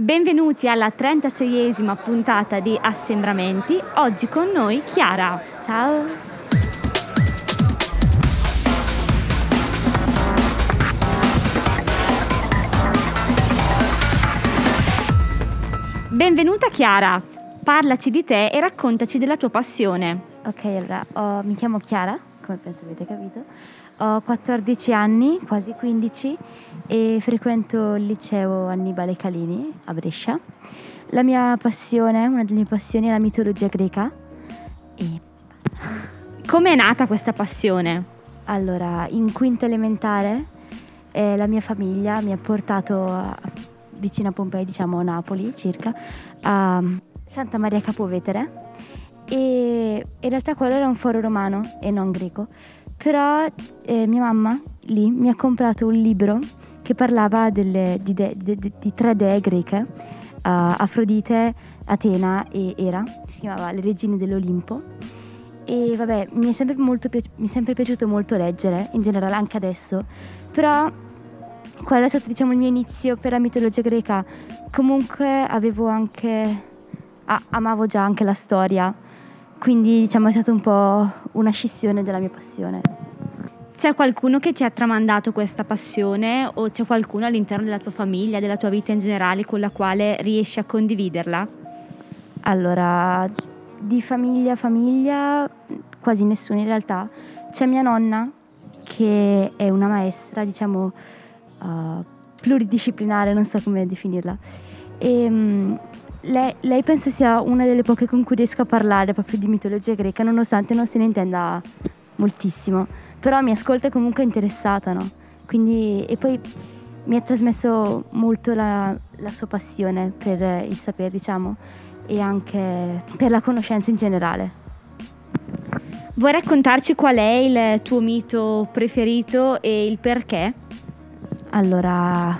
Benvenuti alla 36esima puntata di Assembramenti. Oggi con noi Chiara. Ciao. Benvenuta Chiara. Parlaci di te e raccontaci della tua passione. Ok, allora oh, mi chiamo Chiara, come penso avete capito. Ho 14 anni, quasi 15 e frequento il liceo Annibale Calini a Brescia. La mia passione, una delle mie passioni è la mitologia greca. E... Come è nata questa passione? Allora, in quinta elementare eh, la mia famiglia mi ha portato a, vicino a Pompei, diciamo a Napoli circa, a Santa Maria Capovetere e in realtà quello era un foro romano e non greco, però eh, mia mamma lì mi ha comprato un libro che parlava delle, di, de, de, de, di, tre dee greche, uh, Afrodite, Atena e Era, si chiamava Le regine dell'Olimpo. E vabbè, mi è sempre, molto, mi è sempre piaciuto molto leggere, in generale anche adesso, però quello è stato diciamo il mio inizio per la mitologia greca. Comunque avevo anche, ah, amavo già anche la storia, quindi diciamo è stata un po' una scissione della mia passione. C'è qualcuno che ti ha tramandato questa passione o c'è qualcuno all'interno della tua famiglia, della tua vita in generale con la quale riesci a condividerla? Allora, di famiglia a famiglia quasi nessuno in realtà. C'è mia nonna che è una maestra, diciamo, uh, pluridisciplinare, non so come definirla. E, um, lei, lei, penso sia una delle poche con cui riesco a parlare proprio di mitologia greca, nonostante non se ne intenda moltissimo però mi ascolta comunque interessata, no? Quindi, e poi mi ha trasmesso molto la, la sua passione per il sapere, diciamo, e anche per la conoscenza in generale. Vuoi raccontarci qual è il tuo mito preferito e il perché? Allora,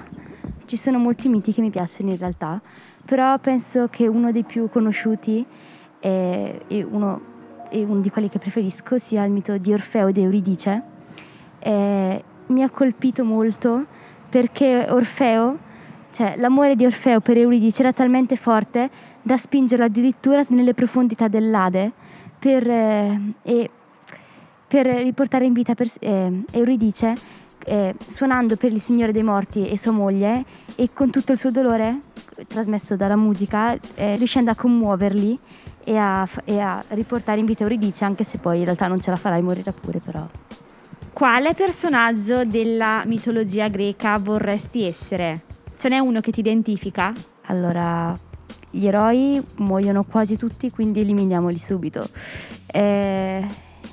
ci sono molti miti che mi piacciono in realtà, però penso che uno dei più conosciuti è uno e uno di quelli che preferisco sia il mito di Orfeo ed Euridice. Eh, mi ha colpito molto perché Orfeo, cioè l'amore di Orfeo per Euridice era talmente forte da spingerlo addirittura nelle profondità dell'Ade per, eh, per riportare in vita per, eh, Euridice eh, suonando per il Signore dei Morti e sua moglie e con tutto il suo dolore trasmesso dalla musica, eh, riuscendo a commuoverli e a, e a riportare in vita Euridice, anche se poi in realtà non ce la farai, morirà pure però. Quale personaggio della mitologia greca vorresti essere? Ce n'è uno che ti identifica? Allora, gli eroi muoiono quasi tutti, quindi eliminiamoli subito. Eh,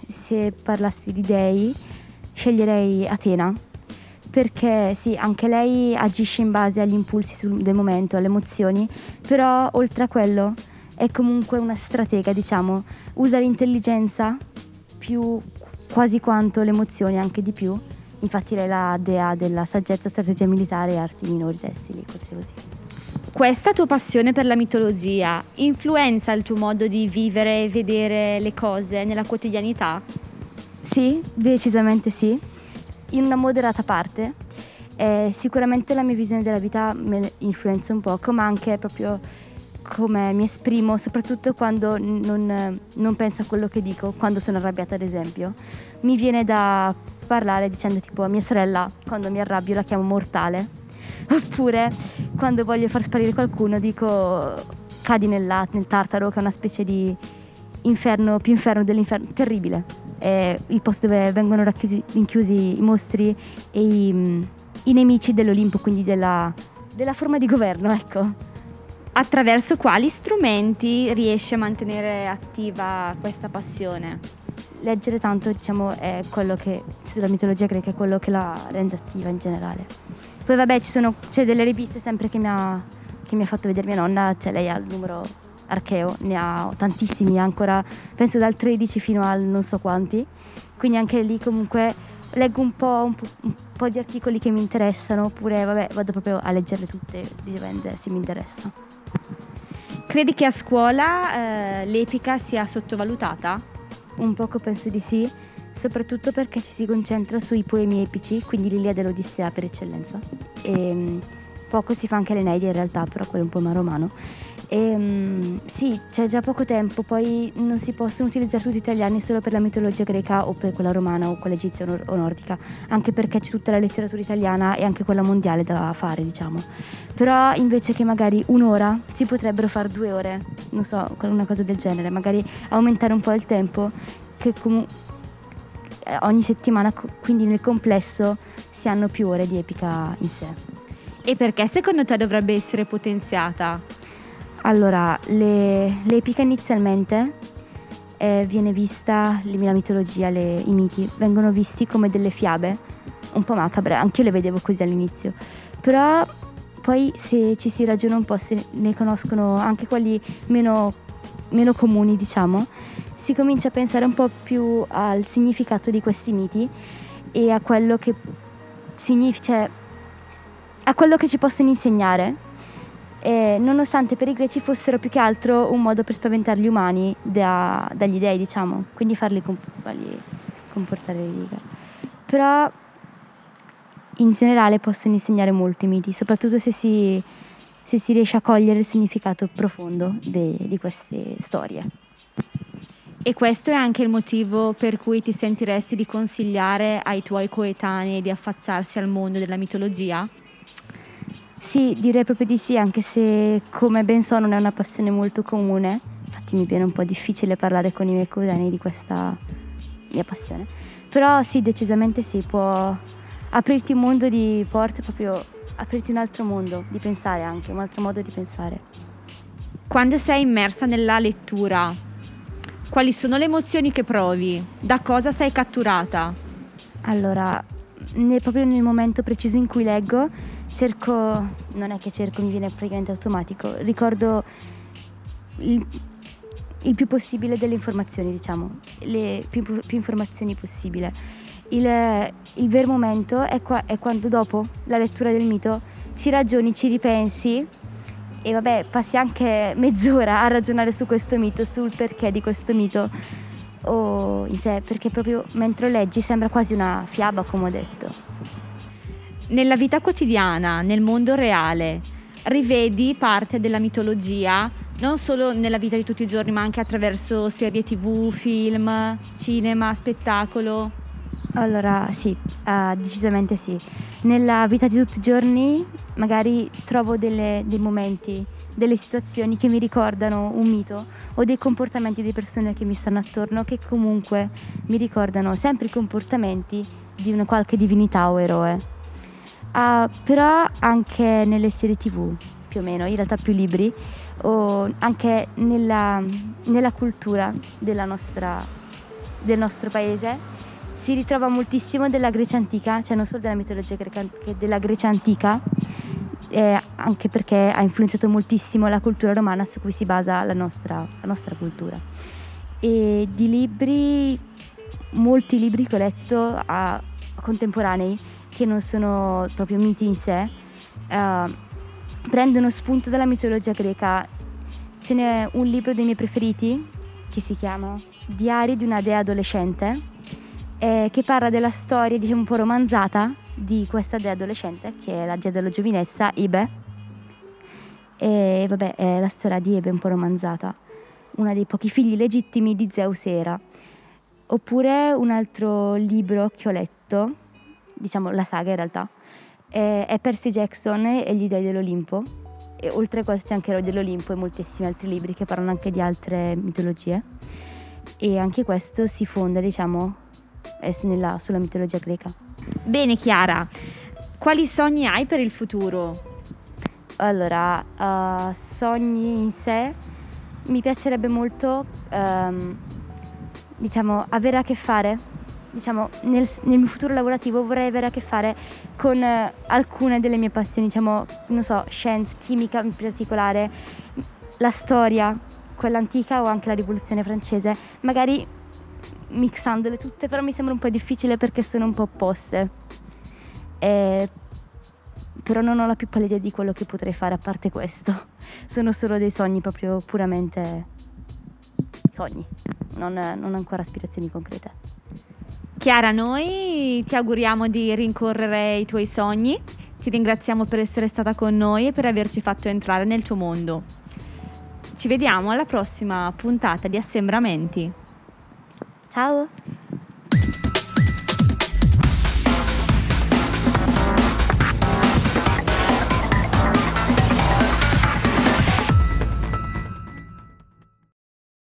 se parlassi di dei, sceglierei Atena, perché sì, anche lei agisce in base agli impulsi del momento, alle emozioni, però oltre a quello è comunque una stratega, diciamo, usa l'intelligenza più quasi quanto le emozioni, anche di più. Infatti lei è la dea della saggezza, strategia militare e arti minori tessili, cose così. Questa tua passione per la mitologia influenza il tuo modo di vivere e vedere le cose nella quotidianità? Sì, decisamente sì, in una moderata parte. Eh, sicuramente la mia visione della vita me influenza un poco, ma anche proprio come mi esprimo, soprattutto quando non, non, penso a quello che dico, quando sono arrabbiata ad esempio. Mi viene da parlare dicendo tipo a mia sorella, quando mi arrabbio la chiamo mortale, oppure quando voglio far sparire qualcuno dico cadi nel, nel tartaro, che è una specie di inferno, più inferno dell'inferno, terribile. È il posto dove vengono racchiusi, rinchiusi i mostri e i, i nemici dell'Olimpo, quindi della, della forma di governo, ecco attraverso quali strumenti riesci a mantenere attiva questa passione? Leggere tanto, diciamo, è quello che, sulla mitologia greca, è quello che la rende attiva in generale. Poi vabbè, ci sono, c'è delle riviste sempre che mi, ha, che mi ha fatto vedere mia nonna, cioè lei ha il numero archeo, ne ha tantissimi ancora, penso dal 13 fino al non so quanti, quindi anche lì comunque leggo un po', un po', un po di articoli che mi interessano, oppure vabbè, vado proprio a leggerle tutte, dipende se mi interessa. Credi che a scuola eh, l'epica sia sottovalutata? Un poco penso di sì, soprattutto perché ci si concentra sui poemi epici, quindi l'Iliade e l'Odissea per eccellenza. E, poco si fa anche l'Eneide in realtà, però quello è un po' romano. E, um, sì, c'è già poco tempo, poi non si possono utilizzare tutti gli italiani solo per la mitologia greca o per quella romana o quella egizia o nordica, anche perché c'è tutta la letteratura italiana e anche quella mondiale da fare, diciamo. Però invece che magari un'ora, si potrebbero fare due ore, non so, una cosa del genere, magari aumentare un po' il tempo, che comunque eh, ogni settimana, quindi nel complesso, si hanno più ore di epica in sé. E perché secondo te dovrebbe essere potenziata? Allora, le, l'epica inizialmente eh, viene vista, la mitologia, le, i miti, vengono visti come delle fiabe, un po' macabre, anche io le vedevo così all'inizio, però poi se ci si ragiona un po', se ne conoscono anche quelli meno, meno comuni, diciamo, si comincia a pensare un po' più al significato di questi miti e a quello che significa, cioè, a quello che ci possono insegnare eh, nonostante per i greci fossero più che altro un modo per spaventare gli umani da, dagli dei, diciamo, quindi farli, comp- comportare riga. Però in generale possono insegnare molti miti, soprattutto se si, se si riesce a cogliere il significato profondo de, di queste storie. E questo è anche il motivo per cui ti sentiresti di consigliare ai tuoi coetanei di affacciarsi al mondo della mitologia? Sì, direi proprio di sì, anche se come ben so non è una passione molto comune, infatti mi viene un po' difficile parlare con i miei coetanei di questa mia passione, però sì, decisamente sì, può aprirti un mondo di porte, proprio aprirti un altro mondo di pensare anche, un altro modo di pensare. Quando sei immersa nella lettura, quali sono le emozioni che provi? Da cosa sei catturata? Allora, ne, proprio nel momento preciso in cui leggo, cerco, non è che cerco, mi viene praticamente automatico, ricordo il, il più possibile delle informazioni, diciamo, le più, più informazioni possibile. Il, il, vero momento è, qua, è quando dopo la lettura del mito ci ragioni, ci ripensi e vabbè, passi anche mezz'ora a ragionare su questo mito, sul perché di questo mito o in sé, perché proprio mentre leggi sembra quasi una fiaba, come ho detto nella vita quotidiana, nel mondo reale, rivedi parte della mitologia, non solo nella vita di tutti i giorni, ma anche attraverso serie tv, film, cinema, spettacolo? Allora, sì, uh, decisamente sì. Nella vita di tutti i giorni magari trovo delle, dei momenti, delle situazioni che mi ricordano un mito o dei comportamenti di persone che mi stanno attorno che comunque mi ricordano sempre i comportamenti di una qualche divinità o eroe. Uh, però anche nelle serie tv, più o meno, in realtà più libri, o anche nella, nella cultura nostra, del nostro paese, si ritrova moltissimo della Grecia antica, cioè non solo della mitologia greca, che della Grecia antica, eh, anche perché ha influenzato moltissimo la cultura romana su cui si basa la nostra, la nostra cultura. E di libri, molti libri che ho letto a, contemporanei, che non sono proprio miti in sé, uh, prendono spunto dalla mitologia greca. Ce n'è un libro dei miei preferiti che si chiama Diari di una dea adolescente, eh, che parla della storia, diciamo un po' romanzata, di questa dea adolescente, che è la dea della giovinezza, Ibe. E vabbè, è la storia di Ebe un po' romanzata, una dei pochi figli legittimi di Zeus era. Oppure un altro libro che ho letto, diciamo la saga in realtà, è, è Percy Jackson e gli dei dell'Olimpo. E oltre a questo c'è anche Eroi dell'Olimpo e moltissimi altri libri che parlano anche di altre mitologie. E anche questo si fonda, diciamo, nella, sulla mitologia greca. Bene Chiara, quali sogni hai per il futuro? Allora, uh, sogni in sé, mi piacerebbe molto, um, diciamo, avere a che fare diciamo, nel, nel, mio futuro lavorativo vorrei avere a che fare con eh, alcune delle mie passioni, diciamo, non so, scienze, chimica in particolare, la storia, quella antica o anche la rivoluzione francese, magari mixandole tutte, però mi sembra un po' difficile perché sono un po' opposte. E, però non ho la più pallida idea di quello che potrei fare a parte questo. Sono solo dei sogni proprio puramente sogni, non, non ancora aspirazioni concrete. Chiara, noi ti auguriamo di rincorrere i tuoi sogni. Ti ringraziamo per essere stata con noi e per averci fatto entrare nel tuo mondo. Ci vediamo alla prossima puntata di Assembramenti. Ciao!